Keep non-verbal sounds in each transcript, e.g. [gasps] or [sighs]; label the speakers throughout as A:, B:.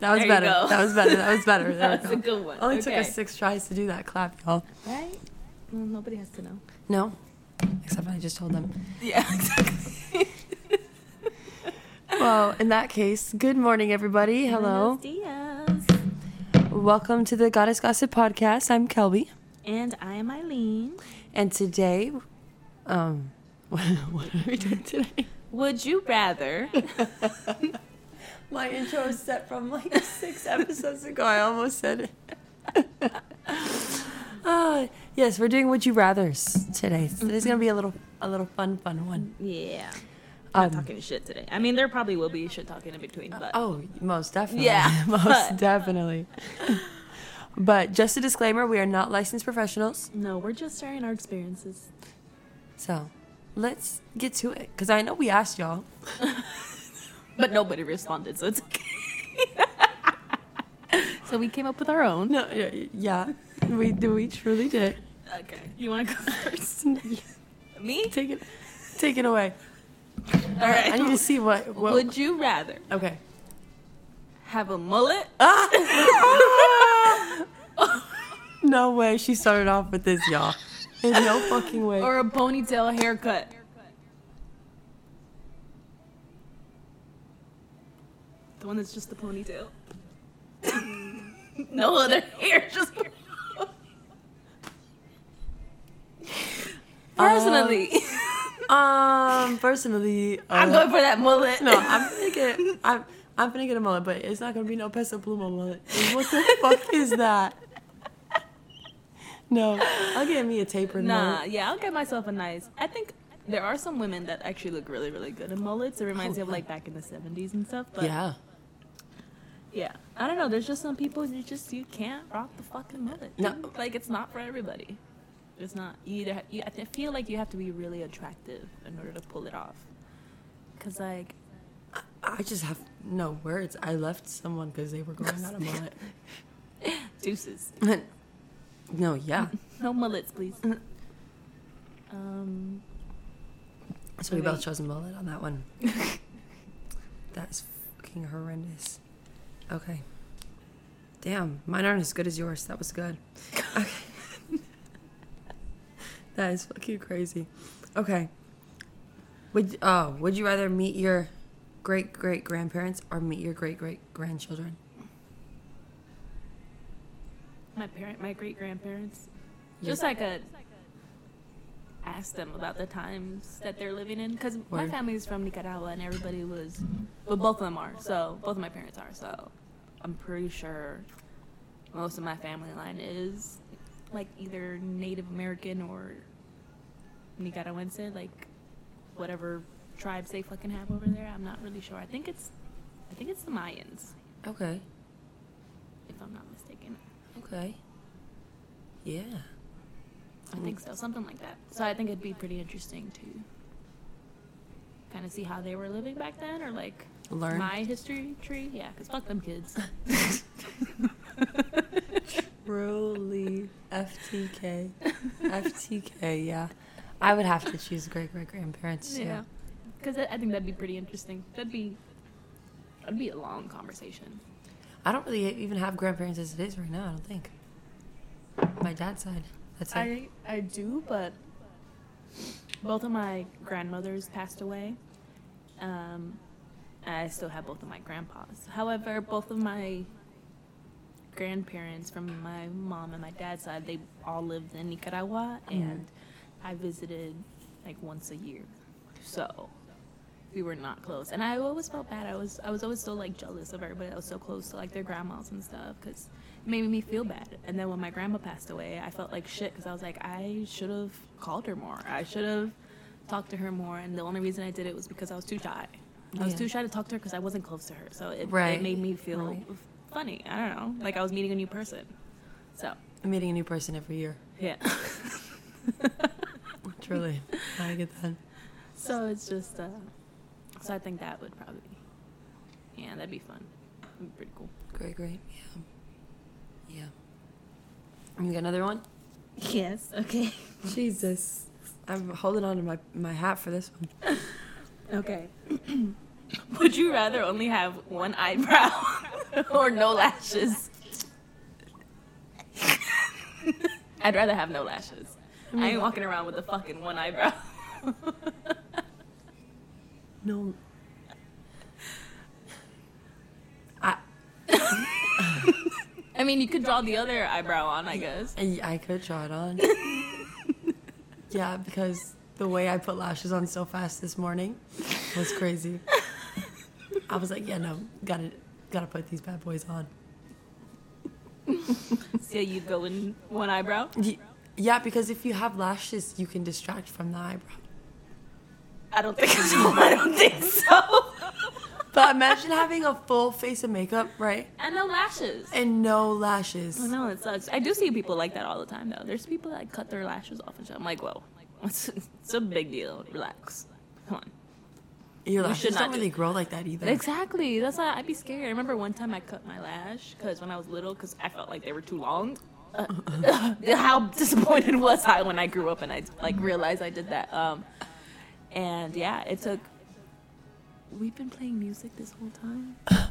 A: That was better. That was better. That was better.
B: That's
A: go.
B: a good one.
A: Only took us six tries to do that clap, y'all.
B: Right? Well, nobody has to know.
A: No, except I just told them.
B: Yeah, [laughs] exactly.
A: Well, in that case, good morning, everybody. Hello.
B: Buenos dias.
A: Welcome to the Goddess Gossip Podcast. I'm Kelby,
B: And I am Ailyn.
A: and today, um, what, [laughs] what are we doing today?
B: Would you rather? [laughs]
A: My intro is set from like [laughs] six episodes ago. I almost said it. uh, [laughs] yes, we're doing Would You Rather's today. Today's gonna be a little, a little fun, fun one.
B: Yeah.
A: Um,
B: Not talking shit today. I mean, there probably will be shit talking in between, but
A: Oh, most definitely.
B: Yeah, [laughs]
A: most
B: but-
A: definitely. but just a disclaimer: we are not licensed professionals,
B: no, we're just sharing our experiences.
A: so let's get to it. Because I know we asked y'all.
B: But nobody responded, so it's okay. [laughs] so we came up with our own.
A: No, yeah, yeah, we do. We truly did.
B: Okay. You want to go first? [laughs] Me?
A: Take it, take it away.
B: All right.
A: I need to see what. what
B: Would you rather
A: okay.
B: have a mullet Ah! [laughs]
A: No way. She started off with this, y'all. In no fucking way.
B: or a ponytail haircut? The one that's just the ponytail. [laughs] no other hair, just. Personally,
A: um, [laughs] personally, uh,
B: I'm going for that mullet.
A: No, I'm gonna get. I'm. I'm gonna get a mullet, but it's not gonna be no peso pluma mullet. What the [laughs] fuck is that? No, I'll get me a tapered
B: Nah,
A: mullet.
B: yeah, I'll get myself a nice. I think there are some women that actually look really, really good in mullets. It reminds me of like back in the '70s and stuff. But
A: Yeah.
B: Yeah, I don't know. There's just some people you just you can't rock the fucking mullet.
A: No.
B: like it's not for everybody. It's not. You either you, I feel like you have to be really attractive in order to pull it off. Cause like
A: I just have no words. I left someone because they were going out [laughs] of mullet.
B: deuces, [laughs]
A: no, yeah. [laughs]
B: no mullets, please. Um,
A: So we both chose a mullet on that one. That's fucking horrendous. Okay. Damn, mine aren't as good as yours. That was good. Okay. [laughs] that is fucking crazy. Okay. Would oh, would you rather meet your great great grandparents or meet your great great grandchildren?
B: my parent, my great grandparents, just like a ask them about the times that they're living in because my family is from Nicaragua and everybody was, well, both of them are. So both of my parents are. So I'm pretty sure most of my family line is like either Native American or Nicaraguense, like whatever tribes they fucking have over there. I'm not really sure. I think it's, I think it's the Mayans,
A: Okay.
B: if I'm not mistaken.
A: Okay. Yeah.
B: I think so, something like that. So I think it'd be pretty interesting to kind of see how they were living back then, or like
A: Learn.
B: my history tree. Yeah, because fuck them kids. [laughs]
A: Truly. FTK. FTK, yeah. I would have to choose great great grandparents. too.
B: yeah, because I think that'd be pretty interesting. That'd be, that'd be a long conversation.
A: I don't really even have grandparents as it is right now, I don't think. My dad's side. That's it.
B: I I do, but both of my grandmothers passed away. Um, I still have both of my grandpas. However, both of my grandparents from my mom and my dad's side, they all lived in Nicaragua, mm-hmm. and I visited like once a year. So we were not close, and I always felt bad. I was I was always so like jealous of everybody that was so close to like their grandmas and stuff because it made me feel bad. And then when my grandma passed away, I felt like shit because I was like I should have called her more. I should have talked to her more. And the only reason I did it was because I was too shy. I was
A: Yeah.
B: too shy to talk to her because I wasn't close to her. So it,
A: Right.
B: it made me feel
A: Right.
B: funny. I don't know, like I was meeting a new person. So
A: I'm meeting a new person every year.
B: yeah. [laughs]
A: Truly. I get that.
B: So it's just, uh, so I think that would probably, yeah, that'd be fun. That'd be pretty cool.
A: Great, great. Yeah. Yeah. You got another one?
B: Yes. Okay. [laughs]
A: Jesus. I'm holding on to my, my hat for this one. [laughs]
B: Okay. [clears throat] Would you rather only have one eyebrow [laughs] or no lashes. [laughs] I'd rather have no lashes. I ain't mm. walking around with a fucking one eyebrow. [laughs]
A: No. I,
B: I mean, you could draw the other eyebrow on, I guess.
A: I I could draw it on. yeah, because the way I put lashes on so fast this morning was crazy. I was like, yeah, no, gotta gotta put these bad boys on.
B: So you'd go in one eyebrow?
A: Yeah, because if you have lashes, you can distract from the eyebrow.
B: I don't think so. [laughs] I don't think so.
A: But imagine having a full face of makeup, right?
B: And no lashes.
A: And no lashes.
B: I know it sucks. I do see people like that all the time, though. There's people that cut their lashes off and shit. I'm like, whoa, [laughs] it's, it's a big deal. Relax. Come on.
A: Your
B: You
A: lashes
B: should not
A: don't
B: do-
A: really grow like that either.
B: Exactly. That's why I'd be scared. I remember one time I cut my lash because when I was little, because I felt like they were too long. Uh, [laughs] how disappointed was I when I grew up and I like realized I did that. Um, and yeah, it took. We've been playing music this whole time. [laughs]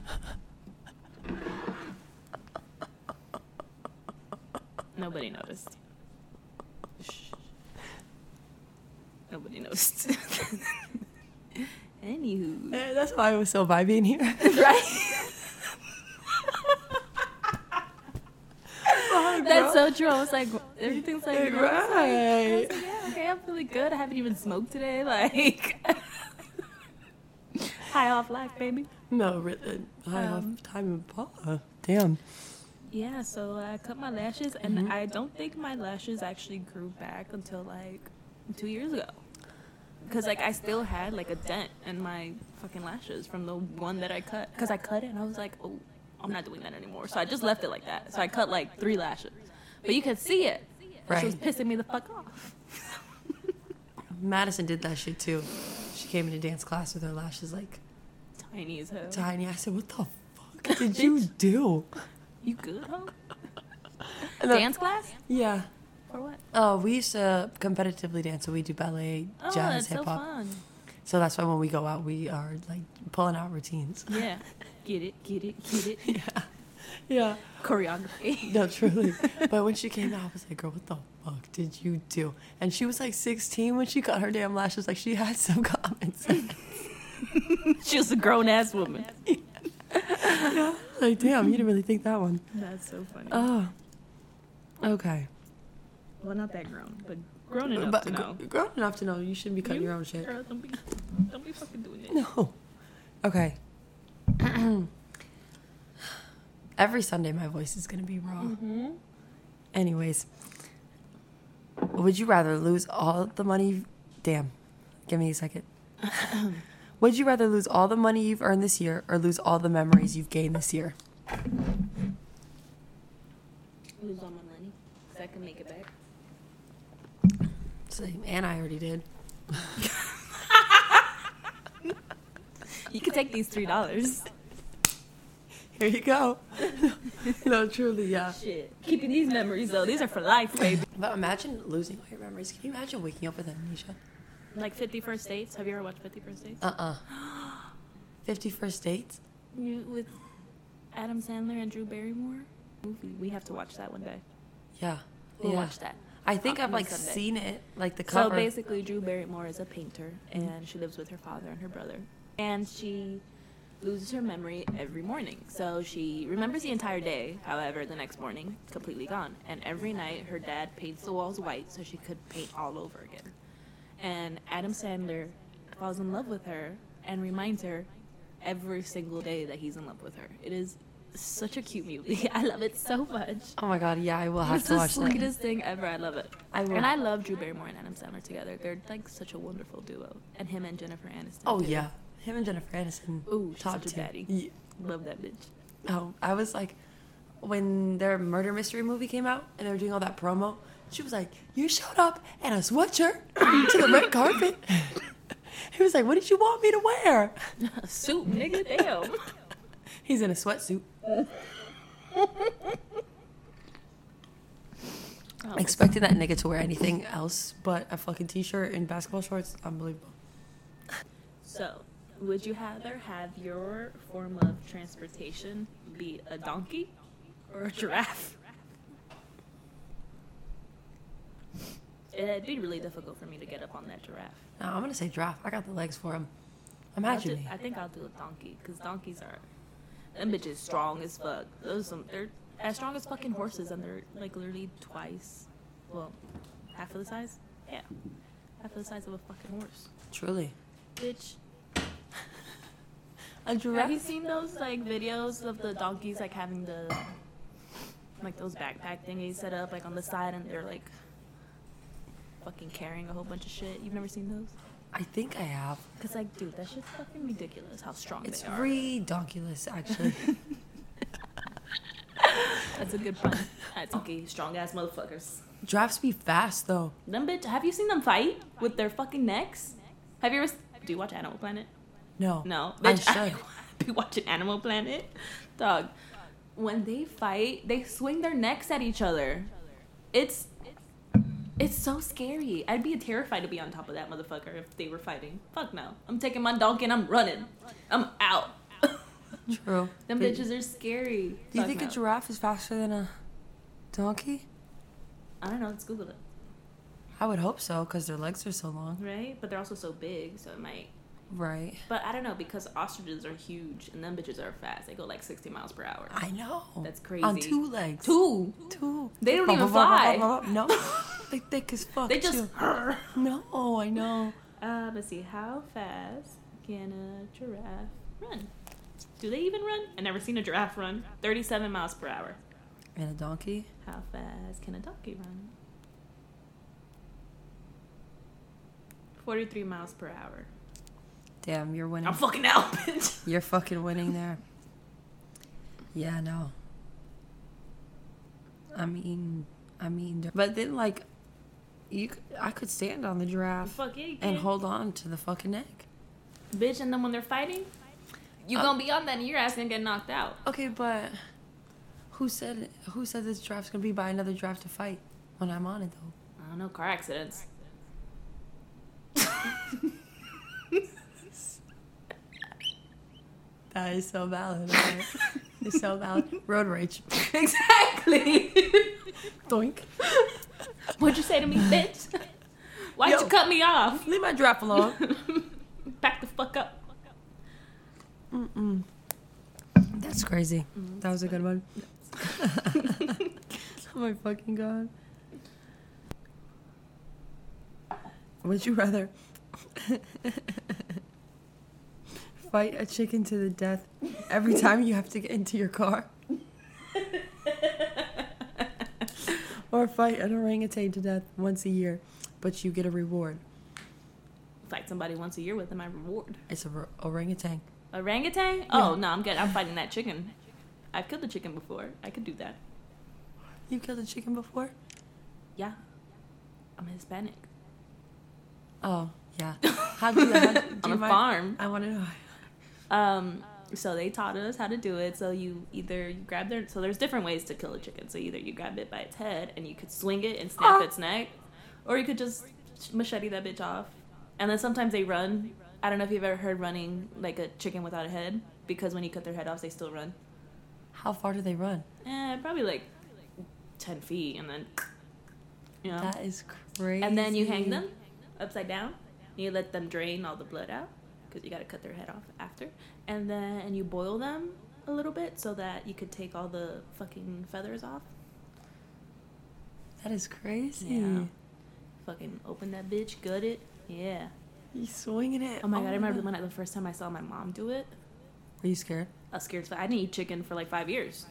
B: Nobody noticed. Shh. Nobody noticed. [laughs] Anywho,
A: Eh, That's why I was so vibey in here. [laughs]
B: right? That's so true. I was like, everything's like,
A: Like,
B: I was like-
A: right.
B: like, yeah, okay, I'm feeling good. I haven't even smoked today. [laughs] Like, high off life, baby.
A: No, uh, I
B: Um,
A: have time and pa. Damn.
B: Yeah, so I cut my lashes, and I don't think my lashes actually grew back until like two years ago. Cause like I still had like a dent in my fucking lashes from the one that I cut. Cause I cut it and I was like, oh, I'm not doing that anymore. So I just left it like that. So I cut like three lashes, but you could see it. Right. She was pissing me the fuck off.
A: Madison did that shit too. She came into dance class with her lashes like
B: Tiny as hell.
A: tiny. I said, "What the fuck [laughs] did you do?"
B: You good, huh? Dance class?
A: Yeah.
B: For what?
A: Oh, we used to competitively dance, so we do ballet,
B: Oh,
A: jazz,
B: that's so
A: hip hop.
B: fun.
A: So that's why when we go out, we are like pulling out routines.
B: Yeah. Get it, get it, get it. [laughs]
A: Yeah. Yeah.
B: Choreography. [laughs]
A: No, truly. but when she came out, I was like, girl, what the fuck did you do? And she was like 16 when she cut her damn lashes. Like, she had some [laughs] common sense.
B: she was a grown ass woman. Yeah.
A: Like, damn, you didn't really think that one.
B: That's so funny.
A: Oh. Okay.
B: Well, not that grown, but grown enough
A: but
B: to know.
A: grown enough to know you shouldn't be cutting
B: You-
A: your own shit.
B: Girl, don't be, don't be fucking doing it.
A: No. Okay. [clears throat] Every Sunday, my voice is going to be raw.
B: Mm-hmm.
A: Anyways, would you rather lose all the money? Damn. Give me a second. [laughs] would you rather lose all the money you've earned this year or lose all the memories you've gained this year?
B: Lose all my money, so I can make it back.
A: Same. And I already did. [laughs]
B: You can take these three dollars.
A: Here you go. [laughs] no, truly, yeah.
B: Shit. Keeping these memories though, these are for life, baby.
A: But imagine losing all your memories. Can you imagine waking up with amnesia?
B: Like Fifty First Dates. Have you ever watched Fifty First Dates?
A: Uh uh [gasps] 50 First Dates?
B: You with Adam Sandler and Drew Barrymore. Movie. We have to watch that one day.
A: Yeah.
B: We'll
A: yeah.
B: watch that.
A: I think I've like
B: Sunday.
A: seen it, like the cover.
B: So basically, Drew Barrymore is a painter, and mm-hmm. she lives with her father and her brother. And she loses her memory every morning. So she remembers the entire day. However, the next morning, completely gone. And every night, her dad paints the walls white so she could paint all over again. And Adam Sandler falls in love with her and reminds her every single day that he's in love with her. It is such a cute movie. [laughs] I love it so much.
A: oh my god, yeah, I will have
B: It's
A: to
B: the
A: watch that.
B: sweetest thing ever. I love it.
A: I will.
B: And I love Drew Barrymore and Adam Sandler together. They're like such a wonderful duo. And him and Jennifer Aniston.
A: Oh
B: too.
A: yeah, him and Jennifer Aniston.
B: Ooh,
A: top
B: such a
A: two.
B: baddie. Love that bitch.
A: Oh, I was like, when their murder mystery movie came out and they were doing all that promo, she was like, "You showed up in a sweatshirt to the red carpet." [laughs] he was like, "What did you want me to wear?" [laughs]
B: A suit, nigga, damn.
A: He's in a sweatsuit. [laughs] Expecting that nigga to wear anything else but a fucking t-shirt and basketball shorts, unbelievable.
B: So, Would you rather have your form of transportation be a donkey or a giraffe? It'd be really difficult for me to get up on that giraffe.
A: No, I'm gonna say giraffe. I got the legs for him. Imagine
B: do-
A: me.
B: I think I'll do a donkey because donkeys are them bitches strong as fuck. Those some they're as strong as fucking horses and they're like literally twice, well, half of the size. Yeah, half of the size of a fucking horse.
A: Truly.
B: Bitch,
A: A [laughs]
B: have you
A: giraffe?
B: seen those like videos of the donkeys like having the like those backpack thingies set up like on the side and they're like fucking carrying a whole bunch of shit? You've never seen those?
A: I think I have.
B: Cause like, dude, that shit's fucking ridiculous. How strong
A: It's
B: they are.
A: redonkulous, actually. [laughs]
B: That's a good pun. That's okay. Strong ass motherfuckers.
A: Giraffes be fast though.
B: Them bitch. Have you seen them fight with their fucking necks? Have you ever? Do you watch Animal Planet?
A: No.
B: No.
A: I
B: Bitch, I, [laughs]
A: should. [laughs]
B: be watching Animal Planet. Dog. When they fight, they swing their necks at each other. It's it's so scary. I'd be terrified to be on top of that motherfucker if they were fighting. Fuck no. I'm taking my donkey and I'm running. I'm out. [laughs]
A: True.
B: Them
A: But
B: bitches are scary.
A: Do you
B: Fuck
A: think
B: no.
A: a giraffe is faster than a donkey?
B: I don't know. Let's Google it.
A: I would hope so, because their legs are so long.
B: Right? But they're also so big, so it might.
A: Right.
B: But I don't know because ostriches are huge and them bitches are fast. They go like 60 miles per hour.
A: I know.
B: That's crazy.
A: On two legs.
B: Two.
A: Two.
B: They don't even fly.
A: No. [laughs] they thick as fuck.
B: They just.
A: too. No, I know.
B: Uh, let's see. How fast can a giraffe run? Do they even run? I never seen a giraffe run. 37 miles per hour.
A: And a donkey?
B: How fast can a donkey run? 43 miles per hour.
A: Damn, you're winning.
B: I'm fucking out, [laughs] bitch.
A: You're fucking winning there. Yeah, no. I mean, I mean, but then like, you, I could stand on the giraffe
B: Fuck yeah, you
A: and hold on to the fucking neck.
B: Bitch, and then when they're fighting, you
A: Uh,
B: gonna be on that and your ass gonna get knocked out.
A: Okay, but who said who said this giraffe's gonna be by another giraffe to fight when I'm on it though?
B: I don't know, car accidents. [laughs]
A: That is so valid. it's so valid. [laughs] Road rage.
B: exactly. [laughs]
A: Doink.
B: What'd you say to me, bitch? Why'd
A: Yo.
B: you cut me off?
A: Leave my giraffe alone. [laughs]
B: Back the fuck up.
A: Mm-mm. That's crazy. Mm-hmm. That was a good one. [laughs] oh my fucking god. Would you rather [laughs] fight a chicken to the death every time you have to get into your car? Or fight an orangutan to death once a year, but you get a reward?
B: Fight somebody once a year with my reward.
A: It's a r- orangutan.
B: Orangutan? Oh no, I'm good. I'm fighting that chicken. I've killed a chicken before. I could do that.
A: You killed a chicken before?
B: Yeah. I'm Hispanic.
A: Oh, yeah. [laughs] How do you, how, do
B: On
A: you
B: a
A: mind-
B: farm.
A: I want to know.
B: Um, so they taught us how to do it. So you either you grab their so there's different ways to kill a chicken. So either you grab it by its head and you could swing it and snap
A: Ah.
B: its neck, or you could just machete that bitch off. And then sometimes they run. I don't know if you've ever heard running like a chicken without a head because when you cut their head off, they still run.
A: How far do they run?
B: Eh, probably like ten feet, and then you know,
A: That is crazy.
B: and then you hang them upside down. And you let them drain all the blood out because you got to cut their head off after. And then and you boil them a little bit so that you could take all the fucking feathers off.
A: That is crazy.
B: Yeah. Fucking open that bitch, gut it. Yeah.
A: You swinging it.
B: Oh my god, I remember when I, the first time I saw my mom do it.
A: Are you scared?
B: I was scared. I didn't eat chicken for like five years.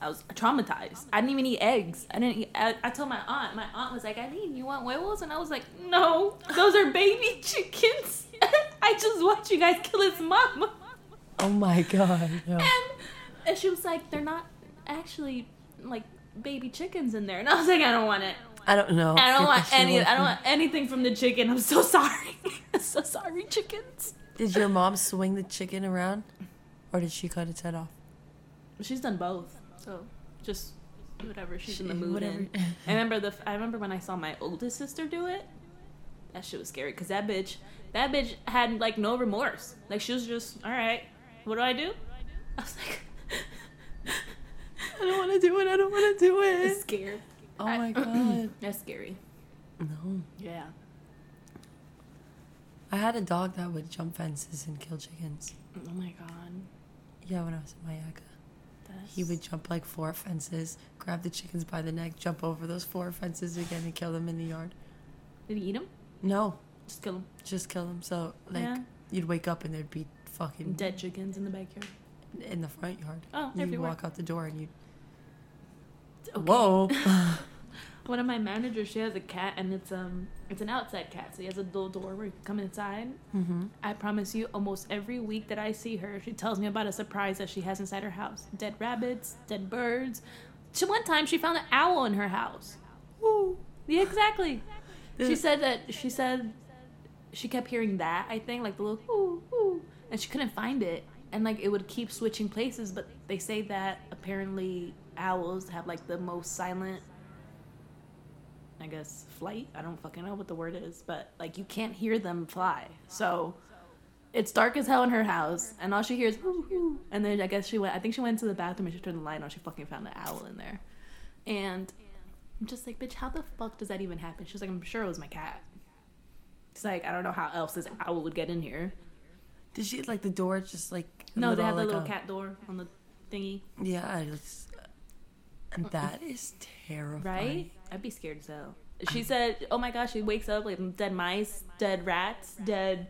B: I was traumatized. I didn't even eat eggs. I didn't. Eat, I, I told my aunt. My aunt was like, "Ailyn, you want huevos?" And I was like, "No, those are baby [laughs] chickens. [laughs] Just watched you guys kill his mom."
A: Oh my god. No.
B: And and she was like, "They're not actually like baby chickens in there." And I was like, "I don't want it.
A: I don't know.
B: I don't want any. I don't want anything from the chicken. I'm so sorry. [laughs] I'm so sorry, chickens."
A: Did your mom swing the chicken around, or did she cut its head off?
B: She's done both. So just whatever she's in the
A: She-
B: mood
A: whatever.
B: in. I remember the I remember when I saw my oldest sister do it. That shit was scary because that bitch that bitch had like no remorse. Like she was just, all right, what do I do? I was like, [laughs]
A: I don't want to do it. I don't want to do it.
B: It's scared.
A: Oh my [clears throat] god.
B: That's scary.
A: No.
B: Yeah.
A: I had a dog that would jump fences and kill chickens.
B: Oh my god.
A: Yeah, when I was in Mayaka.
B: That's...
A: He would jump like four fences, grab the chickens by the neck, jump over those four fences again, and kill them in the yard.
B: Did he eat them?
A: No,
B: Just kill them.
A: just kill them. So like
B: Yeah.
A: you'd wake up and there'd be fucking
B: Dead chickens in the backyard.
A: in the front yard.
B: Oh,
A: You'd
B: everywhere.
A: walk out the door and you.
B: Okay.
A: Whoa. [laughs] [laughs]
B: One of my managers, she has a cat, and it's um, it's an outside cat. So he has a little door where you can come inside.
A: mm-hmm.
B: I promise you, almost every week that I see her, she tells me about a surprise that she has inside her house: dead rabbits, dead birds. She one time she found an owl in her house.
A: Ooh.
B: Yeah, exactly. [laughs] She said that she said she kept hearing that. I think like the little ooh ooh, and she couldn't find it, and like it would keep switching places. But they say that apparently owls have like the most silent. I guess flight. I don't fucking know what the word is, but like you can't hear them fly. So it's dark as hell in her house, and all she hears ooh, ooh. and then I guess she went. I think she went to the bathroom and she turned the light on. She fucking found an owl in there, and I'm just like, bitch, how the fuck does that even happen? She's like, I'm sure it was my cat. It's like I don't know how else this owl would get in here.
A: Did she like the door just like
B: No, they have the
A: like,
B: little
A: a-
B: cat door on the thingy,
A: Yeah, it's, and that is terrifying.
B: right? I'd be scared as hell. She said, "Oh my gosh!" She wakes up like dead mice, dead rats, dead.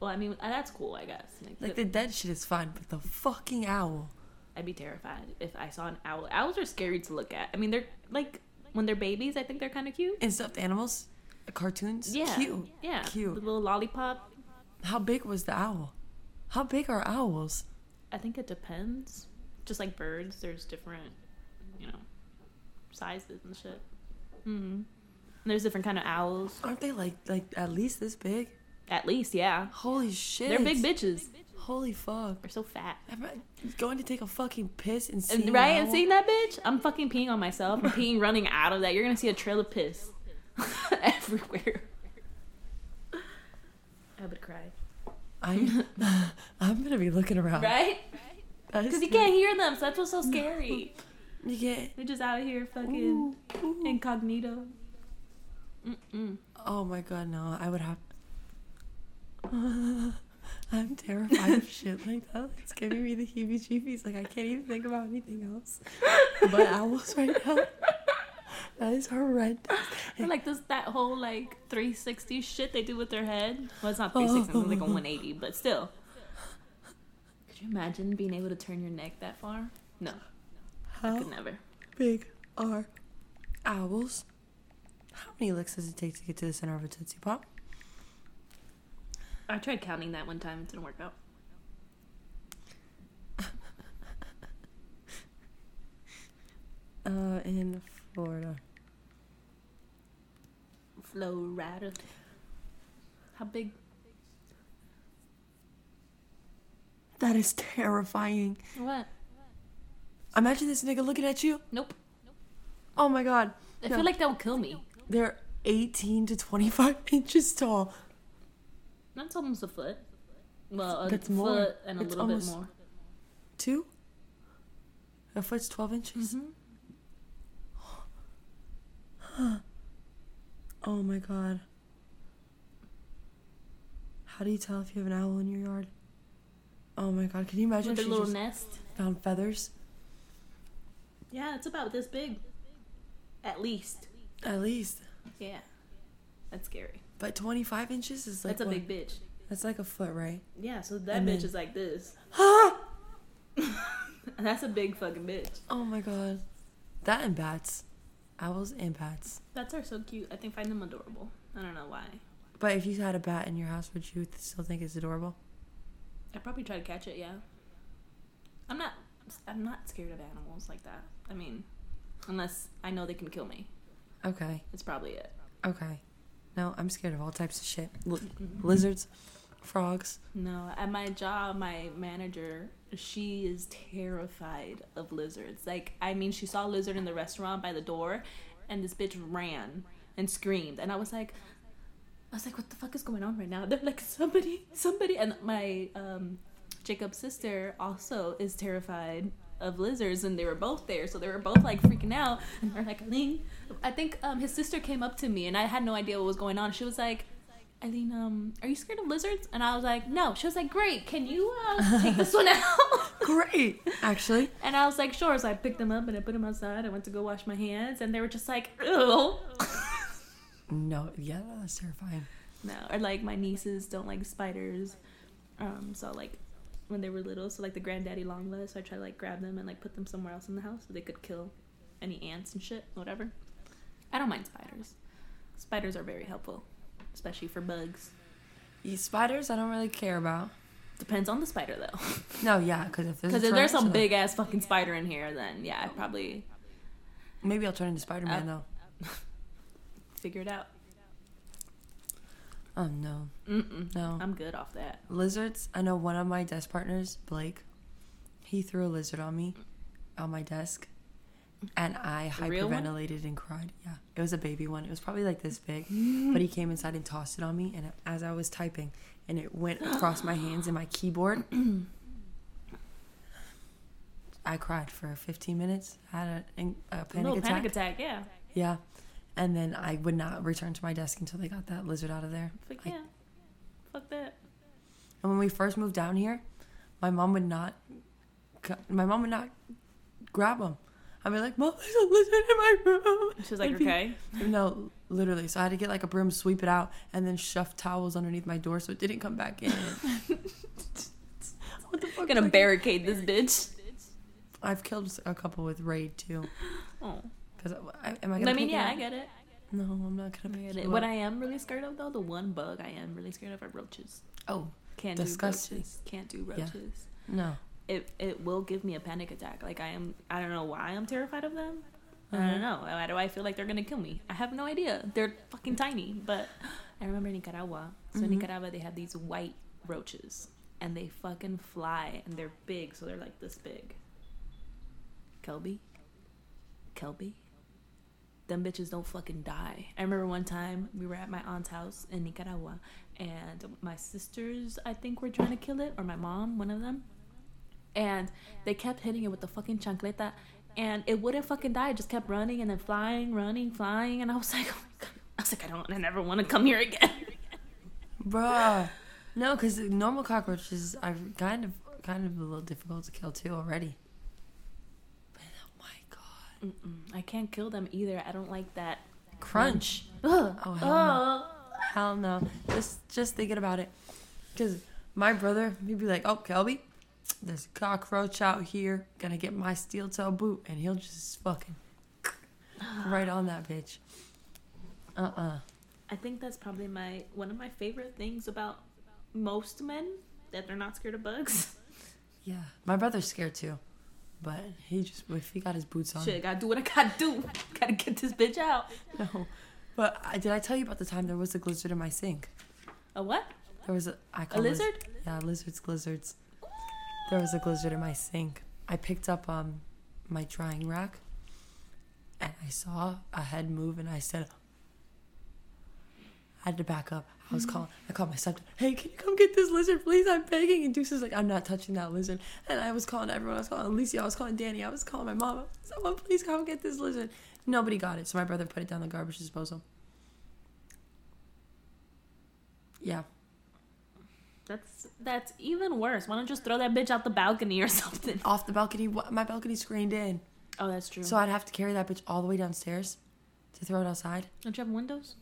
B: Well, I mean that's cool, I guess.
A: Like the dead shit is fine, but the fucking owl.
B: I'd be terrified if I saw an owl. Owls are scary to look at. I mean, they're like when they're babies. I think they're kind of cute.
A: And stuffed animals, cartoons.
B: Yeah,
A: cute.
B: Yeah,
A: Cute.
B: The little lollipop.
A: How big was the owl? How big are owls?
B: I think it depends. Just like birds, there's different, you know, sizes and shit. Mm-hmm. And there's different kind of owls.
A: Aren't they like like at least this big?
B: At least, yeah.
A: Holy shit!
B: They're big bitches.
A: Holy fuck!
B: They're so fat.
A: I'm going to take a fucking piss and see
B: And, right? And seeing that bitch, I'm fucking peeing on myself. I'm peeing running out of that. You're gonna see a trail of piss [laughs] [laughs] everywhere. I would cry.
A: I'm [laughs] I'm gonna be looking around.
B: Right?
A: That is
B: Because you can't hear them, so that's what's so scary.
A: You can't.
B: They're just out here fucking
A: Ooh, ooh.
B: incognito. Mm-mm.
A: Oh my god, no! I would have. [laughs] I'm terrified of shit like that. It's giving me the heebie-jeebies. Like I can't even think about anything else but owls right now. That is horrendous. [laughs]
B: Or like this that whole like 360 shit they do with their head. Well, it's not 360, it's like a 180, but still. Could you imagine being able to turn your neck that far? No, I could never.
A: big are owls? How many licks does it take to get to the center of a tootsie pop?
B: I tried counting that one time, it didn't work out. [laughs]
A: Uh, in Florida.
B: Florida. How big?
A: That is terrifying.
B: What?
A: Imagine this nigga looking at you.
B: Nope. Nope.
A: Oh my god.
B: I
A: No.
B: feel like that will kill me.
A: They're 18 to 25 [laughs] inches tall.
B: That's almost a foot. Well, a
A: That's
B: foot
A: more.
B: and a
A: It's
B: little bit more.
A: Two? A foot's 12 inches?
B: Mhm. [gasps]
A: Oh my god. How do you tell if you have an owl in your yard? Oh my god, can you imagine
B: With their little
A: just
B: nest.
A: found feathers?
B: Yeah, it's about this big. At least.
A: At least.
B: Yeah. That's scary.
A: But 25 inches is like
B: That's a
A: what?
B: big bitch.
A: That's like a foot, right?
B: Yeah, so that
A: And
B: bitch
A: then-
B: is like this. And [gasps] [laughs] that's a big fucking bitch.
A: Oh my god. That and bats. Owls and bats.
B: Bats are so cute. I think find them adorable. I don't know why.
A: But if you had a bat in your house, would you still think it's adorable?
B: I'd probably try to catch it, yeah. I'm not I'm not scared of animals like that. I mean, unless I know they can kill me.
A: Okay.
B: It's probably it.
A: Okay. No, I'm scared of all types of shit. Li- mm-hmm. lizards, frogs.
B: No, at my job, my manager, she is terrified of lizards. Like, I mean, she saw a lizard in the restaurant by the door, and this bitch ran and screamed. And I was like, I was like, what the fuck is going on right now? [laughs] They're like, somebody, somebody. And my um, Jacob's sister also is terrified of lizards, and they were both there. So they were both like freaking out. And they're like, Ailyn, I think um, his sister came up to me, and I had no idea what was going on. She was like, Ailyn, um, are you scared of lizards? And I was like, no. She was like, great. Can you uh, take this one out? [laughs]
A: Great, actually.
B: And I was like, sure. So I picked them up and I put them outside. I went to go wash my hands, and they were just like, ew.
A: No, yeah, that's terrifying.
B: no, or like my nieces don't like spiders. Um, so like when they were little, so like the granddaddy long legs, so I try to like grab them and like put them somewhere else in the house so they could kill any ants and shit, whatever. I don't mind spiders. Spiders are very helpful, especially for bugs.
A: E- Spiders, I don't really care about.
B: Depends on the spider though. [laughs]
A: No, yeah, because if there's
B: Because if there's some big ass fucking spider in here, then yeah, I'd probably
A: maybe I'll turn into Spider Man
B: Uh,
A: though. [laughs]
B: figure it out.
A: Oh no,
B: Mm-mm.
A: no.
B: I'm good off that.
A: Lizards. I know one of my desk partners, Blake. He threw a lizard on me, on my desk, and I
B: one?
A: hyperventilated and cried. Yeah, it was a baby one. It was probably like this big, [gasps] but he came inside and tossed it on me. And as I was typing, and it went across my hands and my keyboard, [clears throat] I cried for 15 minutes. Had a, a panic
B: no
A: attack.
B: panic attack, yeah.
A: Yeah, and then I would not return to my desk until they got that lizard out of there.
B: Fuck
A: I-
B: yeah. Fuck that.
A: And when we first moved down here, my mom would not. My mom would not grab them. I'd be like, "Mom, there's a lizard in my room."
B: She was like,
A: be-
B: okay. [laughs]
A: No, literally. So I had to get like a broom, sweep it out, and then shove towels underneath my door so it didn't come back in. [laughs] what the fuck? I'm gonna
B: barricade this bitch.
A: I've killed a couple with raid too. [gasps]
B: Oh.
A: Cause I, am I
B: I
A: gonna?
B: mean,
A: pick
B: yeah,
A: it
B: I get it.
A: No, I'm not gonna. Pick
B: get it. What. I am really scared of, though, the one bug I am really scared of are roaches.
A: Oh
B: Can't
A: Disgusting.
B: do roaches. Can't do
A: Yeah.
B: roaches.
A: no.
B: It it will give me a panic attack. Like I am. I don't know why I'm terrified of them. I
A: Uh-huh.
B: don't know. Why do I feel like they're gonna kill me? I have no idea. They're fucking tiny. But [gasps] I remember Nicaragua. So in
A: Mhm.
B: Nicaragua, they have these white roaches, and they fucking fly, and they're big. So they're like this big. Kelby. Kelby. Them bitches don't fucking die. I remember one time we were at my aunt's house in Nicaragua, and my sisters, I think, were trying to kill it, or my mom, one of them. And they kept hitting it with the fucking chancleta, and it wouldn't fucking die. It just kept running and then flying, running, flying, and I was [laughs] like, oh my God. I was like, I don't, I never want to come here again.
A: Bruh. [laughs] No, because normal cockroaches are kind of kind of a little difficult to kill too already. But oh my god.
B: Mm-mm. I can't kill them either. I don't like that
A: Crunch.
B: Ugh.
A: Oh, hell no. Hell no. Just just thinking about it. Because my brother, he'd be like, Oh, Kelby, there's a cockroach out here. Gonna get my steel toe boot. And he'll just fucking [sighs] right on that bitch. Uh uh
B: I think that's probably my one of my favorite things about most men that they're not scared of bugs. [laughs]
A: Yeah. My brother's scared too. But he just, if he got his boots on.
B: Shit, gotta do what I gotta do. [laughs] gotta get this bitch out.
A: No. But I, did I tell you about the time there was a lizard in my sink?
B: A what?
A: There was a I call a
B: lizard?
A: yeah, lizards, lizards. There was a lizard in my sink. I picked up um my drying rack, and I saw a head move, and I said, I had to back up. I was calling. I called my stepdad. Hey, can you come get this lizard, please? I'm begging. And Deuce was like, I'm not touching that lizard. And I was calling everyone. I was calling Alicia. I was calling Danny. I was calling my mom. Someone, please come get this lizard. Nobody got it, so my brother put it down the garbage disposal. Yeah.
B: That's that's even worse. Why don't you just throw that bitch out the balcony or [laughs] something?
A: off the balcony. My balcony screened in,
B: Oh, that's true.
A: so I'd have to carry that bitch all the way downstairs to throw it outside.
B: don't you have windows?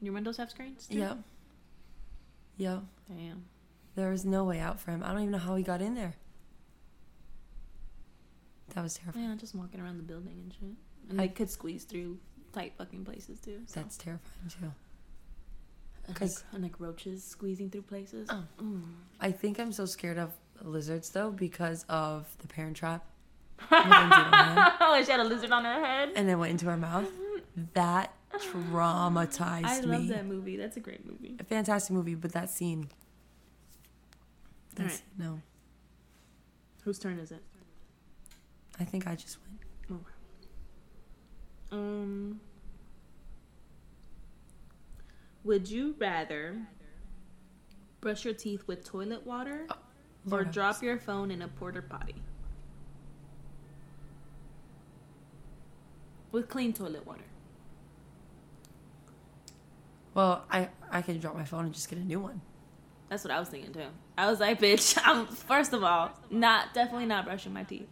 B: Your windows have screens? Too?
A: Yep. Yep.
B: Damn.
A: There was no way out for him. I don't even know how he got in there. That was terrifying.
B: Yeah, just walking around the building and shit. And
A: I-
B: they could squeeze through tight fucking places too. So.
A: That's terrifying too.
B: And
A: 'cause-
B: like, and like roaches squeezing through places.
A: Oh.
B: Mm.
A: I think I'm so scared of lizards though because of the Parent Trap. [laughs]
B: Oh, she had a lizard on her head.
A: and it went into her mouth. [laughs] That traumatized me.
B: I love that movie. That's a great movie.
A: A fantastic movie, but that scene. That scene, no.
B: Whose turn is it?
A: I think I just went. Oh.
B: Um, Would you rather brush your teeth with toilet water oh, or
A: Lord
B: drop your phone in a porta potty? With clean toilet water.
A: Well, I I can drop my phone and just get a new one.
B: That's what I was thinking too. I was like, bitch, [laughs] I'm first of all, not definitely not brushing my teeth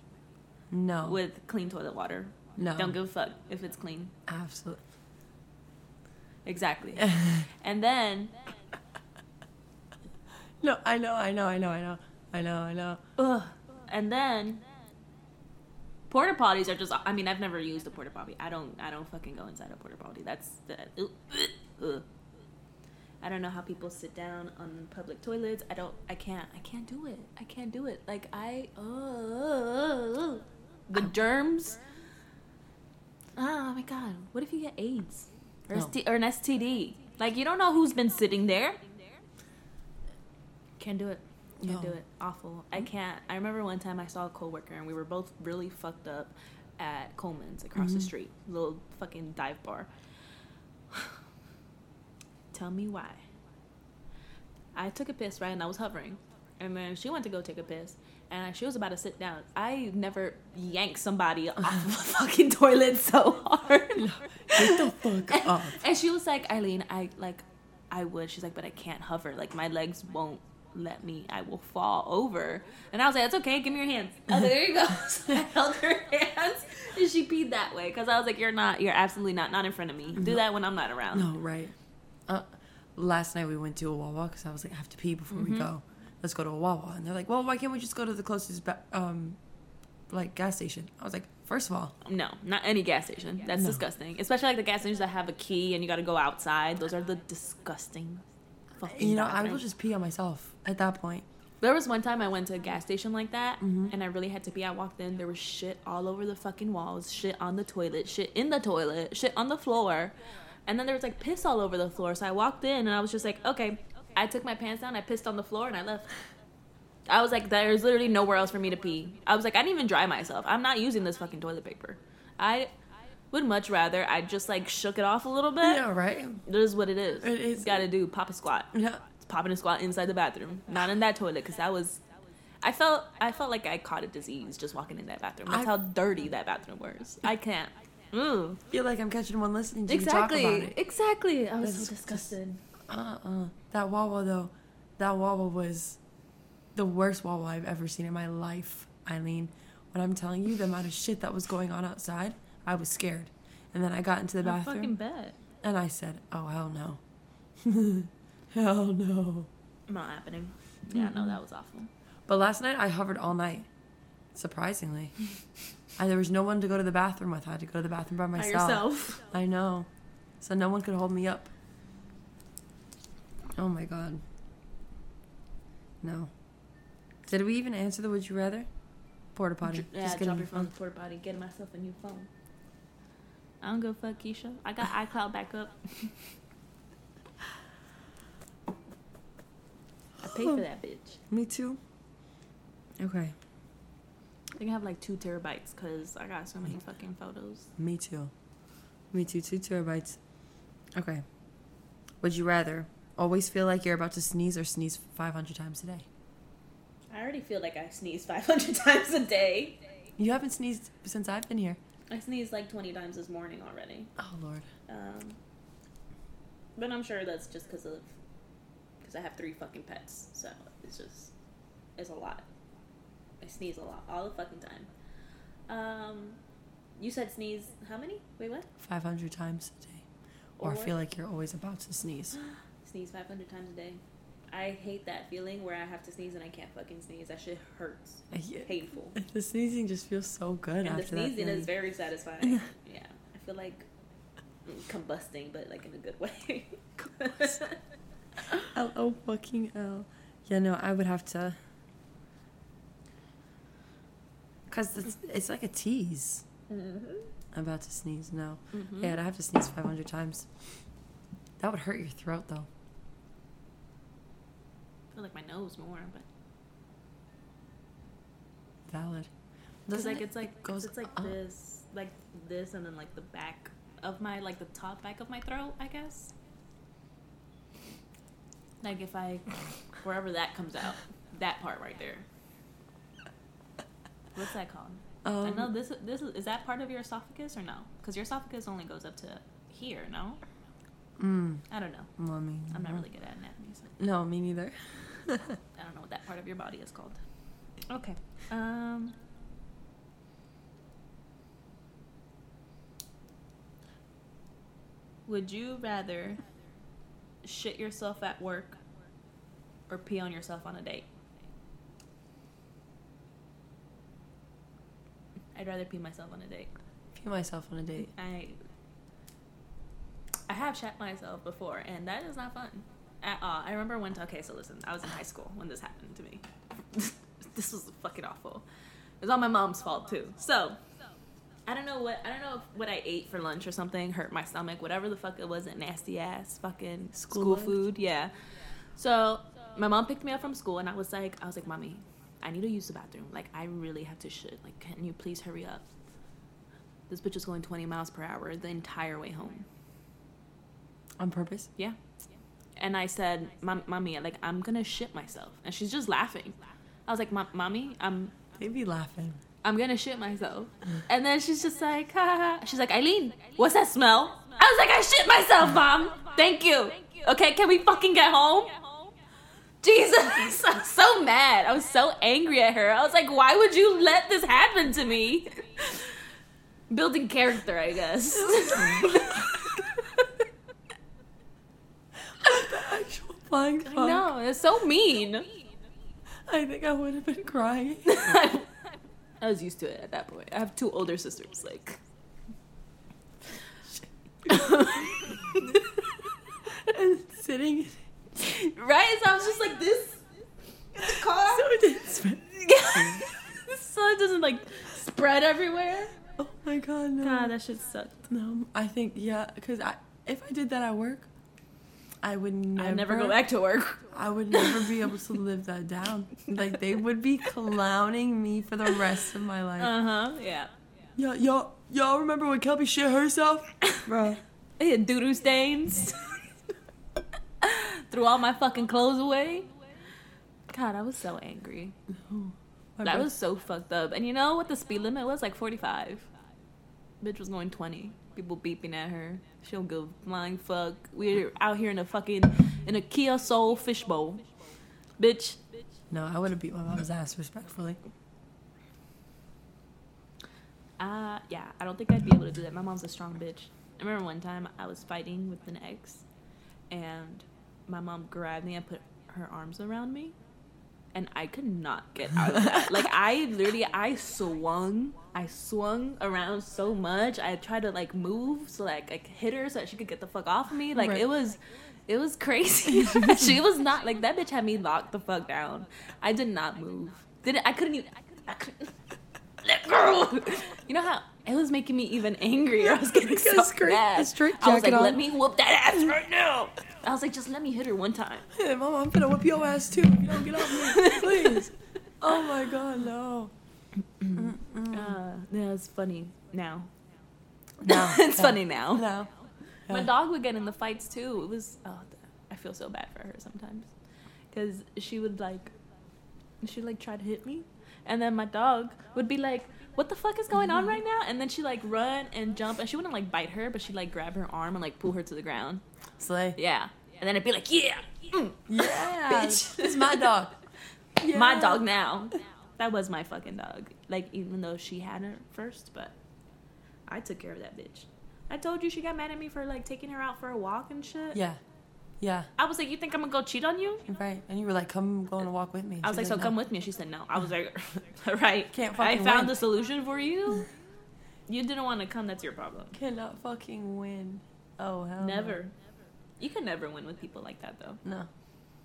A: No.
B: with clean toilet water.
A: no.
B: Don't give a fuck if it's clean.
A: Absolutely.
B: Exactly. [laughs] and then
A: No, I know, I know, I know, I know, I know, I know.
B: Ugh. And then porta potties are just. I mean, I've never used a porta potty. I don't. I don't fucking go inside a porta potty. That's the. Ugh. Ugh. I don't know how people sit down on public toilets. I don't. I can't. I can't do it. I can't do it. Like I. Uh, the germs. Oh my god! What if you get AIDS or,
A: No.
B: ST, or an STD? Like you don't know who's been sitting there. Can't do it. Can't
A: No.
B: do it. Awful. I mm-hmm. can't. I remember one time I saw a coworker and we were both really fucked up at Coleman's across the mm-hmm. street, little fucking dive bar. [sighs] Tell me why. I took a piss right, and I was hovering, and then she went to go take a piss, and she was about to sit down. I never yanked somebody off of a [laughs] fucking toilet so hard. [laughs]
A: Get the fuck up.
B: And she was like, Ailyn, I like, I would. She's like, but I can't hover. Like my legs won't let me. I will fall over. And I was like, it's okay. Give me your hands. I was like, there you go. [laughs] So I held her hands, and she peed that way because I was like, you're not. You're absolutely not. Not in front of me. Do that when I'm not around.
A: No, right. Uh, last night we went to a Wawa because I was like, I have to pee before we go. Let's go to a Wawa. And they're like, well, why can't we just go to the closest, ba- um, like, gas station? I was like, first of all,
B: No, not any gas station. That's
A: No.
B: disgusting. Especially like the gas stations that have a key and you got to go outside. Those are the disgusting. Fucking
A: you know, I will just pee on myself at that point.
B: There was one time I went to a gas station like that,
A: Mm-hmm.
B: and I really had to pee. I walked in, there was shit all over the fucking walls, shit on the toilet, shit in the toilet, shit on the floor, and then there was like piss all over the floor. So I walked in, and I was just like, okay. I took my pants down, I pissed on the floor, and I left. I was like, there's literally nowhere else for me to pee. I was like, I didn't even dry myself. I'm not using this fucking toilet paper. I would much rather I just like shook it off a little bit.
A: Yeah, right?
B: This is what it is.
A: It is.
B: Got to do pop a squat
A: Yeah.
B: popping a squat inside the bathroom, not in that toilet, because that was. I felt I felt like I caught a disease just walking in that bathroom. That's
A: I-
B: how dirty that bathroom was. I can't. Ooh.
A: feel like I'm catching one listening to
B: Exactly.
A: you talk about it.
B: Exactly. I was
A: That's
B: so disgusted.
A: Uh-uh. That Wawa, though, that Wawa was the worst Wawa I've ever seen in my life, Ailyn. When I'm telling you the amount of shit that was going on outside, I was scared. And then I got into the
B: I
A: bathroom
B: fucking bet.
A: and I said, oh, hell no. [laughs] hell no.
B: Not happening. Yeah, no, that was awful.
A: But last night I hovered all night, surprisingly. [laughs] and there was no one to go to the bathroom with. I had to go to the bathroom by myself.
B: By yourself.
A: I know. So no one could hold me up. Oh my god. No. Did we even answer the would you rather? Porta potty.
B: Yeah,
A: Just
B: drop your phone the porta potty. Get myself a new phone. I don't go fuck Keisha. I got iCloud backup. [laughs] I paid for that bitch.
A: Me too. Okay.
B: I think I have like two terabytes because I got so many fucking photos.
A: Me too. Me too. Two terabytes. Okay. Would you rather always feel like you're about to sneeze or sneeze 500 times a day?
B: I already feel like I sneeze 500 [laughs] times a day.
A: You haven't sneezed since I've been here.
B: I sneezed like 20 times this morning already.
A: Oh, Lord.
B: Um, but I'm sure that's just because of because I have three fucking pets, so it's just it's a lot. I sneeze a lot all the fucking time. Um, you said sneeze how many? Wait, what?
A: 500 times a day. Or,
B: Or-
A: feel like you're always about to sneeze. [gasps]
B: Sneeze 500 times a day. I hate that feeling where I have to sneeze and I can't fucking sneeze. That shit hurts.
A: Yeah.
B: Painful. [laughs]
A: The sneezing just feels so good
B: And the sneezing is very satisfying. [laughs] yeah, I feel like combusting, but like in a good way. [laughs]
A: L O fucking L. Yeah, no, I would have to. Cause it's it's like a tease.
B: mm-hmm.
A: I'm about to sneeze. No,
B: Mm-hmm.
A: yeah, I'd have to sneeze 500 times. That would hurt your throat though.
B: Feel like my nose more, but
A: Valid.
B: because like
A: it-
B: it's like
A: goes
B: it's like
A: up?
B: this, like this, and then like the back of my like the top back of my throat, I guess. Like if I, wherever that comes out, that part right there. What's that called? I know
A: Um,
B: this. This is, is that part of your esophagus or no? Because your esophagus only goes up to here. No,
A: mm,
B: I don't know.
A: well, I mean,
B: I'm not really good at anatomy, so
A: No, me neither. [laughs]
B: I don't know what that part of your body is called. Okay. Um. Would you rather shit yourself at work or pee on yourself on a date? I'd rather pee myself on a date.
A: Pee myself on a date.
B: I I have shat myself before, and that is not fun at all. I remember one time. Okay, so listen, I was in high school when this happened to me. [laughs] this was fucking awful. It was all my mom's fault too. So I don't know what I don't know if what I ate for lunch or something hurt my stomach. Whatever the fuck it was, that nasty ass fucking
A: School
B: school, food. Yeah. So my mom picked me up from school, and I was like, I was like, mommy, I need to use the bathroom. Like I really have to shit. Like, can you please hurry up? This bitch is going 20 miles per hour the entire way home.
A: On purpose?
B: Yeah. And I said, Mommy, like, I'm gonna shit myself. And she's just laughing. I was like, Mommy, I'm,
A: They be laughing.
B: I'm gonna shit myself. And then she's just like, ha ha. ha. She's like, Ailyn, what's that smell? I was like, I shit myself, Mom. Thank you. Okay, can we fucking get home? Jesus, I was so mad. I was so angry at her. I was like, why would you let this happen to me? Building character, I guess. [laughs]
A: flying fuck.
B: I know, it's so mean.
A: I think I would have been crying. [laughs] [laughs]
B: I was used to it at that point. I have two older sisters, like.
A: and sitting [laughs]
B: right? So I was just like this the car.
A: so it didn't smell.
B: so it doesn't like spread everywhere.
A: Oh my god, no.
B: God, that shit sucked.
A: No, I think yeah, because I if I did that at work, I would never.
B: I'd never go back to work.
A: I would never be able to live that down. Like they would be clowning me for the rest of my life.
B: Uh huh. Yeah.
A: Y'all, y'all, y'all remember when Kelby shit herself, bro?
B: I [laughs] had doo doo stains. [laughs] Threw all my fucking clothes away. God, I was so angry.
A: My
B: That was so fucked up. And you know what the speed limit was? Like 45. Bitch was going 20. People beeping at her. She don't give a flying fuck. We're out here in a fucking in a Kia Soul fishbowl. Bitch.
A: no. I would have beat my mom's ass respectfully.
B: Uh yeah, I don't think I'd be able to do that. My mom's a strong bitch. I remember one time I was fighting with an ex and my mom grabbed me and put her arms around me and I could not get out of that. [laughs] like I literally I swung I swung around so much. I tried to like move so like I hit her so that she could get the fuck off of me. Like
A: Right.
B: it was it was crazy. [laughs] [laughs] she was not like that bitch had me locked the fuck down. I did not move. Didn't I couldn't even I couldn't let [laughs] go. You know how it was making me even angrier. I was getting so
A: straight-
B: mad.
A: straight
B: I was like,
A: jacket
B: let me whoop that ass right now. I was like, just let me hit her one time.
A: Hey, mama, I'm gonna whip your ass too. if You don't get off me, please. Oh my god, no.
B: Uh, yeah, it's funny now.
A: No, [laughs]
B: it's
A: no,
B: funny now.
A: No.
B: My dog would get in the fights too. It was oh, I feel so bad for her sometimes because she would like she like try to hit me, and then my dog would be like, "What the fuck is going on right now?" And then she like run and jump, and she wouldn't like bite her, but she'd like grab her arm and like pull her to the ground.
A: Slay.
B: Yeah, and then it'd be like, "Yeah, mm,
A: Yeah, [laughs]
B: Bitch.
A: It's my dog.
B: my
A: Yeah.
B: dog now." That was my fucking dog. Like even though she had her first, but I took care of that bitch. I told you she got mad at me for like taking her out for a walk and shit.
A: Yeah. Yeah.
B: I was like, "You think I'm gonna go cheat on you?"
A: Right. And you were like, come go on a walk with me.
B: I was
A: She
B: like, "So
A: said
B: come with me." She said, "No." I was like, "All [laughs] [laughs] right,
A: Can't fucking I
B: found
A: win.
B: the solution for you. [laughs] You didn't want to come. That's your problem.
A: Cannot fucking win. Oh, hell no.
B: Never. You can never win with people like that, though.
A: No.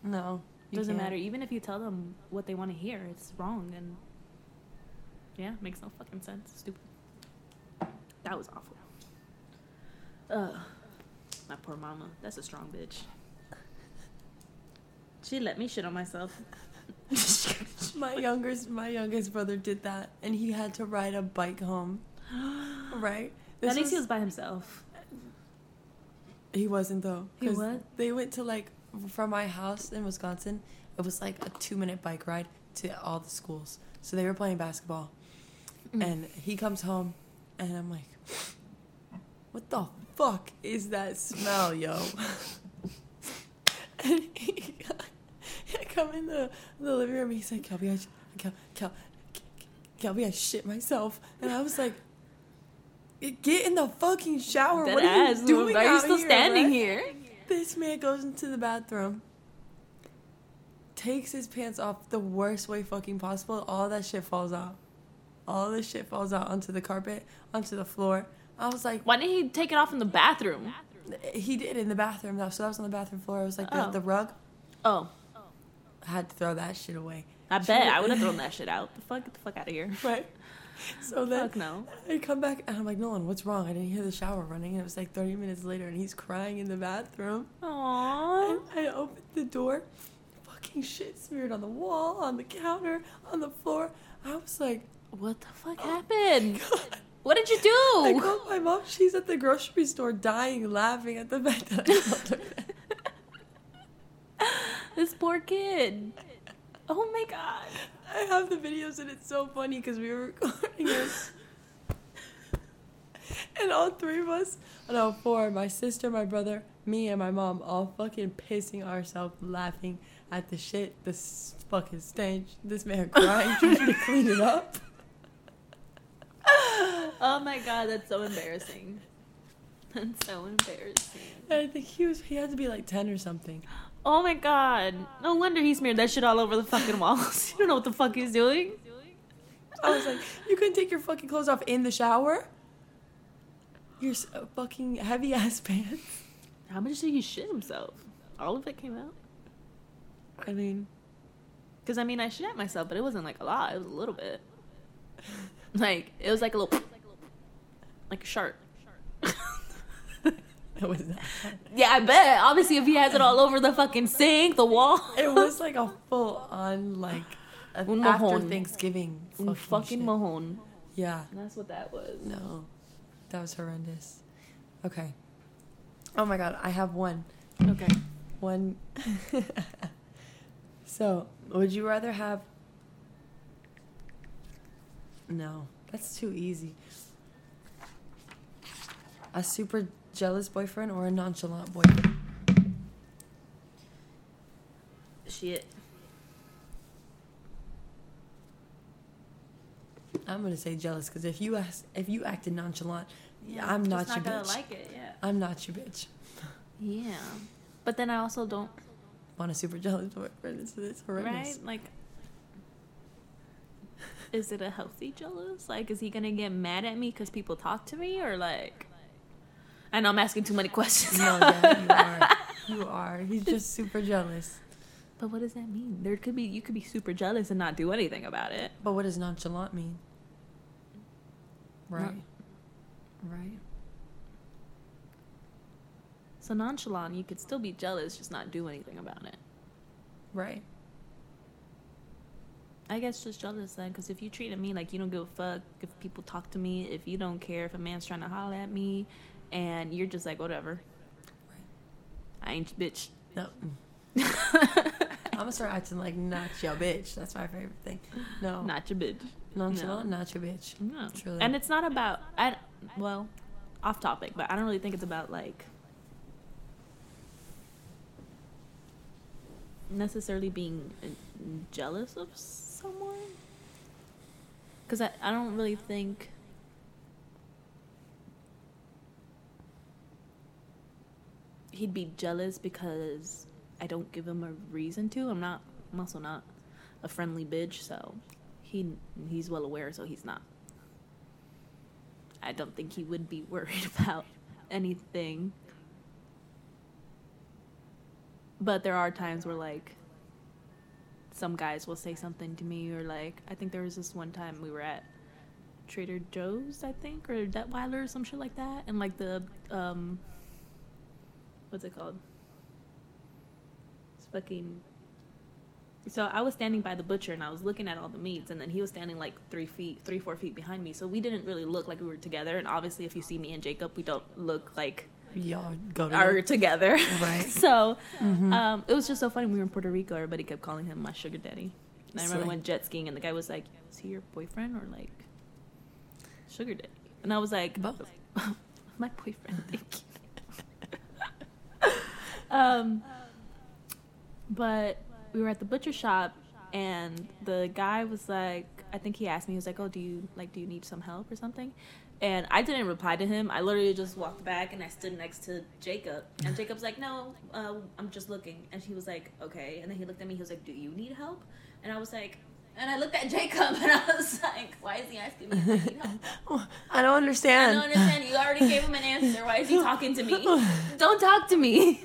A: No. You
B: Doesn't
A: can't.
B: matter. Even if you tell them what they want to hear, it's wrong and yeah, makes no fucking sense. Stupid. That was awful. Ugh. My poor mama. That's a strong bitch. She let me shit on myself. [laughs] [laughs]
A: My youngest, my youngest brother did that, and he had to ride a bike home. [gasps] Right.
B: At
A: This
B: least he
A: was-
B: was by himself.
A: He wasn't though.
B: He what?
A: They went to like from my house in Wisconsin, it was like a two minute bike ride to all the schools. So they were playing basketball.
B: Mm.
A: And he comes home, and I'm like, what the fuck is that smell, yo? [laughs] and he, I [laughs] come in the, the living room, he's like, Kelby, I, Kel, Kel, Kelby, I shit myself. And I was like, get in the fucking shower.
B: Dead
A: what are
B: ass.
A: you doing
B: Why are you still
A: here,
B: standing
A: right?
B: here?
A: This man goes into the bathroom, takes his pants off the worst way fucking possible. All that shit falls out. All this shit falls out onto the carpet, onto the floor. I was like,
B: Why didn't he take it off in the bathroom?
A: he did in the bathroom though. So that was on the bathroom floor. It was like the,
B: Oh.
A: the rug.
B: Oh,
A: I had to throw that shit away.
B: I bet I would have [laughs] thrown that shit out. The fuck, get the fuck out of here.
A: Right. [laughs] So then
B: Fuck no.
A: I come back and I'm like, Nolan, what's wrong? I didn't hear the shower running. And it was like 30 minutes later and he's crying in the bathroom.
B: Aww.
A: And I opened the door, fucking shit smeared on the wall, on the counter, on the floor. I was like,
B: What the fuck oh
A: happened?
B: What did you do?
A: I called my mom. She's at the grocery store dying, laughing at the fact that I told her that. [laughs]
B: This poor kid. [laughs] Oh my god.
A: I have the videos and it's so funny because we were [laughs] recording it. and all three of us, no, four, my sister, my brother, me, and my mom, all fucking pissing ourselves laughing at the shit, this fucking stench, this man crying, trying to clean it up. [laughs]
B: Oh my god, that's so embarrassing. [laughs] That's so embarrassing.
A: And I think he was, he had to be like 10 or something.
B: Oh my god. No wonder he smeared that shit all over the fucking walls. [laughs] you don't know what the fuck he's doing.
A: I was like, you couldn't take your fucking clothes off in the shower? Your s- uh, fucking heavy ass [laughs] pants.
B: How much did he shit himself? All of it came out?
A: I mean,
B: Because I mean, I shit myself, but it wasn't like a lot. It was a little bit. Like, it was like a little. Like a shark. [laughs]
A: it was that.
B: Yeah, I bet. Obviously, if he has it all over the fucking sink, the wall.
A: It was like a [laughs] full on like a,
B: Un
A: after. Thanksgiving
B: Un
A: fucking,
B: fucking
A: shit. Yeah,
B: That's what that was.
A: no, that was horrendous. Okay. Oh my god, I have one.
B: Okay.
A: One. [laughs] so, would you rather have? No, that's too easy. A super jealous boyfriend or a nonchalant boyfriend?
B: Shit.
A: I'm gonna say jealous because if you ask, if you acted nonchalant, yeah, I'm not
B: Just
A: your
B: not gonna
A: bitch.
B: like it, yeah.
A: I'm not your bitch.
B: Yeah. But then I also don't,
A: Want a super jealous boyfriend? It's, it's horrendous.
B: right? Like, is it a healthy jealous? Like, is he gonna get mad at me because people talk to me, or like? I know I'm asking too many questions.
A: No, yeah, you [laughs] are. You are. He's just super jealous.
B: but what does that mean? There could be you could be super jealous and not do anything about it.
A: But what does nonchalant mean? Right. Right.
B: So nonchalant, you could still be jealous, just not do anything about it.
A: Right.
B: I guess just jealous then, because if you treated me like you don't give a fuck if people talk to me, if you don't care if a man's trying to holler at me, and you're just like whatever. I ain't your bitch.
A: No. I'm gonna start acting like not your bitch. That's my favorite thing. No.
B: Not your bitch.
A: nonchalant,
B: no.
A: not your bitch.
B: No.
A: Truly.
B: And it's not about I well, off topic, but I don't really think it's about like necessarily being uh, jealous of someone. Cuz I I don't really think he'd be jealous because I don't give him a reason to. I'm not I'm also not a friendly bitch, so he he's well aware, so he's not. I don't think he would be worried [laughs] about anything. But there are times where like some guys will say something to me or like I think there was this one time we were at Trader Joe's, I think, or Detwiler or some shit like that, and like the um what's it called? It's fucking so I was standing by the butcher and I was looking at all the meats, and then he was standing like three feet, three four feet behind me. So we didn't really look like we were together. And obviously, if you see me and Jacob, we don't look like
A: y'all go to
B: are together.
A: Right. [laughs]
B: so
A: Mhm.
B: um, it was just so funny. We were in Puerto Rico. Everybody kept calling him my sugar daddy. And I remember
A: Slay.
B: when jet skiing, and the guy was like, "Is he your boyfriend or like sugar daddy?" And I was like,
A: Both. [laughs]
B: my boyfriend. Thank you. Um, but we were at the butcher shop, and the guy was like, I think he asked me, he was like, "Oh, do you like, do you need some help or something?" And I didn't reply to him. I literally just walked back and I stood next to Jacob. And Jacob's like, "No, uh, I'm just looking." And he was like, "Okay." And then he looked at me. He was like, "Do you need help?" And I was like, and I looked at Jacob [laughs] and I was like, "Why is he asking me I need help?" [laughs]
A: I don't
B: I don't understand. You already gave him an answer. Why is he talking to me? [laughs] Don't talk to me.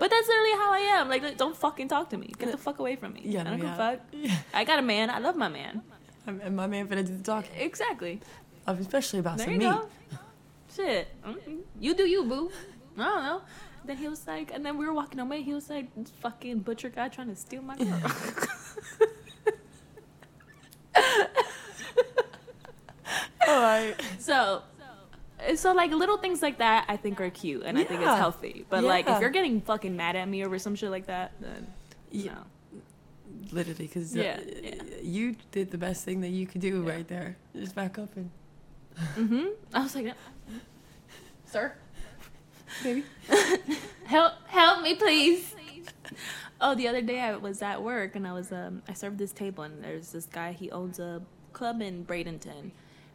B: But that's literally how I am. Like, like, don't fucking talk to me. Get the fuck away from me.
A: Yeah,
B: I don't give a
A: yeah.
B: fuck.
A: Yeah. [laughs]
B: I got a man. I love my man.
A: I'm- And my man finna do the talking,
B: Exactly.
A: especially about
B: There
A: some
B: you
A: meat.
B: go. [laughs] Shit. Mm, You do you, boo. I don't know. Then he was like, and then we were walking away. He was like, fucking butcher guy trying to steal my girl. [laughs]
A: All right.
B: So, so like little things like that, I think are cute, and I think it's healthy. But like, if you're getting fucking mad at me over some shit like that, then
A: Yeah.
B: no.
A: Literally, because
B: Yeah, yeah.
A: you did the best thing that you could do right there. Just back up and
B: Mm-hmm. I was like, [laughs] sir,
A: baby. [laughs]
B: help, help me, please. Oh, the other day I was at work and I was um I served this table and there's this guy he owns a club in Bradenton,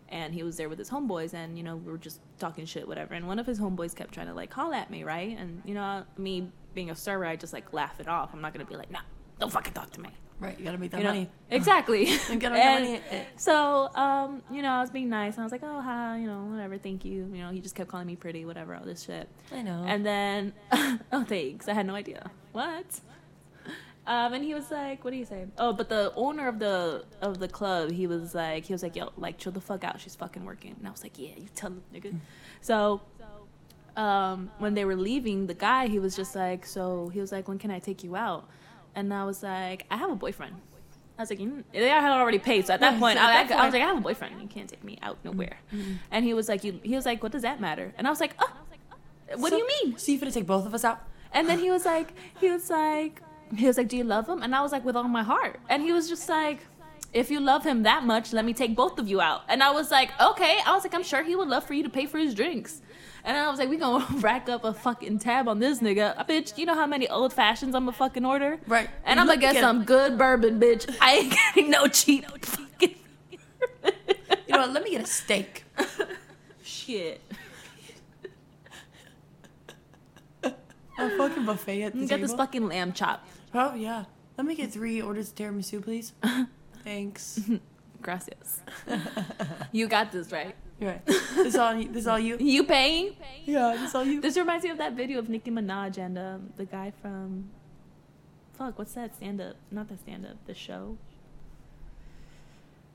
B: and he was there with his homeboys and you know we were just talking shit whatever and one of his homeboys kept trying to like call at me right and you know me being a server I just like laugh it off I'm not gonna be like nah don't fucking talk to me
A: Right, you gotta make that
B: you know?
A: money.
B: Exactly. [laughs]
A: You gotta make [laughs]
B: And
A: money.
B: So, um, you know, I was being nice, and I was like, "Oh, hi, you know, whatever, thank you." You know, he just kept calling me pretty, whatever, all this shit.
A: I know.
B: And then, [laughs] oh, thanks. I had no idea. What? Um, and he was like, "What do you say?" Oh, but the owner of the of the club, he was like, he was like, "Yo, like, chill the fuck out. She's fucking working." And I was like, "Yeah, you tell the nigga." So, um, when they were leaving, the guy, he was just like, "So," he was like, "When can I take you out?" And I was like, "I have a boyfriend." I was like, you, they had already paid, so at that point,
A: at
B: I, I, I was like, I have a boyfriend. You can't take me out nowhere. And he was like, you, he was like, what does that matter? And I was like, oh, what do you mean?
A: So you finna take both of us out?
B: And then he was like, he was like, he was like, do you love him? And I was like, with all my heart. And he was just like, if you love him that much, let me take both of you out. And I was like, okay. I was like, I'm sure he would love for you to pay for his drinks. And I was like, we gonna [laughs] rack up a fucking tab on this nigga. Uh, bitch, you know how many old fashions I'm gonna fucking order?
A: Right.
B: And I'm gonna get
A: Get-
B: some good bourbon, bitch. I ain't getting no cheap fucking.
A: You know what? Let me get a steak. [laughs]
B: Shit.
A: A fucking buffet at the
B: Get this fucking lamb chop.
A: Oh yeah. Let me get three orders of tiramisu, please. [laughs] Thanks. [laughs]
B: Gracias. [laughs] you got this, right?
A: You're right. This all. This all you.
B: You paying?
A: Yeah. This all you.
B: This reminds me of that video of Nicki Minaj and um, the guy from. Fuck, what's that stand up? Not that stand up, the show.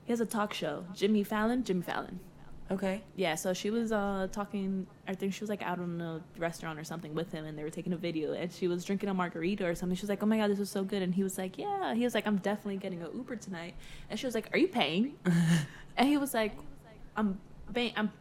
B: He has a talk show. Jimmy Fallon? Jimmy Fallon.
A: Okay.
B: Yeah, so she was uh, talking, I think she was like out in a restaurant or something with him and they were taking a video and she was drinking a margarita or something. She was like, oh my God, this was so good. And he was like, yeah. He was like, I'm definitely getting an Uber tonight. And she was like, are you paying? [laughs] and he was like, I'm, pay- I'm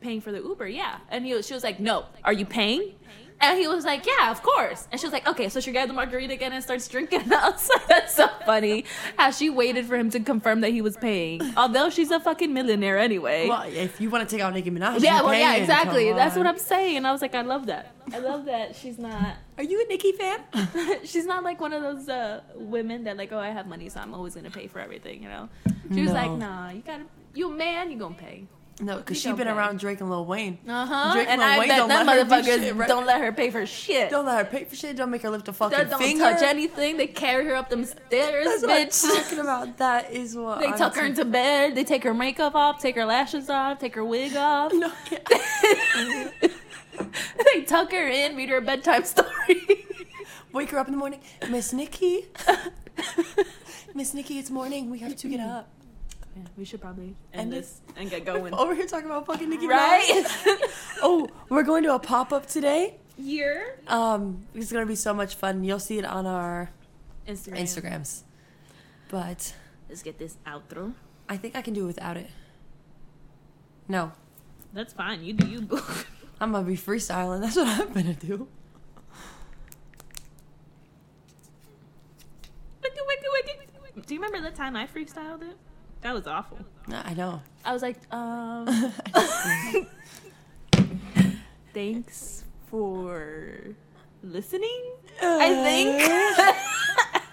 B: paying for the Uber, yeah. And he was, she was like, no, are you paying? And he was like, yeah, of course. And she was like, okay, so she got the margarita again and starts drinking. [laughs] And I was like, that's so funny how she waited for him to confirm that he was paying. Although she's a fucking millionaire anyway.
A: Well, if you want to take out Nicki Minaj,
B: Yeah, well, yeah, exactly. That's what. I'm saying. And I was like, I love that. I love that she's not. [laughs]
A: Are you a Nicki fan? [laughs]
B: she's not like one of those uh, women that like, oh, I have money, so I'm always gonna pay for everything. You know? She was like, nah, you gotta, you a man, you gonna pay.
A: No, because she been
B: pay.
A: around Drake and Lil Wayne.
B: Uh huh.
A: Drake
B: And
A: Lil
B: I
A: Wayne
B: bet
A: don't
B: them
A: let her do
B: motherfuckers
A: shit, right?
B: don't let her pay for shit.
A: Don't let her pay for shit. Don't make her lift a fucking
B: They don't
A: finger.
B: touch anything. They carry her up them stairs,
A: That's what I'm
B: bitch.
A: talking about. That is what
B: They
A: I'm
B: tuck her into bed. They take her makeup off, take her lashes off, take her wig off.
A: No, yeah. [laughs]
B: they tuck her in, read her a bedtime story. [laughs]
A: Wake her up in the morning, Miss Nicki. [laughs] Miss Nicki, it's morning. We have to get up.
B: Yeah, we should probably end
A: End
B: this and get [laughs] going.
A: Over here talking about fucking Nicki
B: Right? [laughs] [laughs]
A: Oh, we're going to a pop up today.
B: Year?
A: Um, it's gonna be so much fun. You'll see it on our
B: Instagram.
A: Instagrams. But
B: Let's get this outro.
A: I think I can do it without it. No,
B: That's fine. You do you. boo.
A: I'm gonna be freestyling. That's what I'm gonna do.
B: Do you remember the time I freestyled it? That was awful.
A: I know.
B: I was like, um, [laughs] thanks for listening. I think.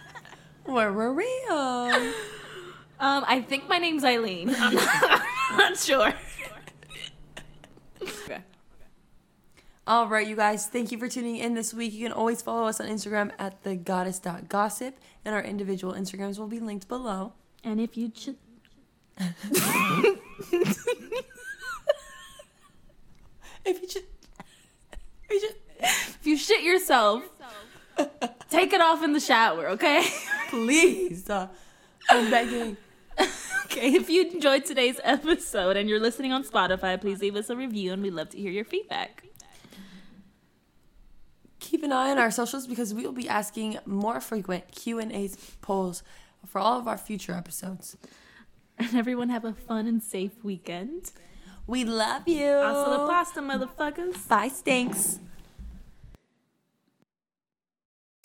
B: [laughs]
A: Where were we? Um,
B: um, I think my name's Ailyn. I'm not, [laughs] I'm not sure. Okay.
A: All right, you guys, thank you for tuning in this week. You can always follow us on Instagram at the goddess.gossip, and our individual Instagrams will be linked below.
B: And if you should.
A: If you should, if you should,
B: If you shit yourself, take it off in the shower, okay?
A: please, uh, I'm begging.
B: okay, if you enjoyed today's episode and you're listening on Spotify, please leave us a review and we'd love to hear your feedback.
A: Keep an eye on our socials because we will be asking more frequent Q and A polls for all of our future episodes. [laughs]
B: And everyone have a fun and safe weekend.
A: We love you.
B: Hasta la pasta, motherfuckers.
A: Bye, stinks.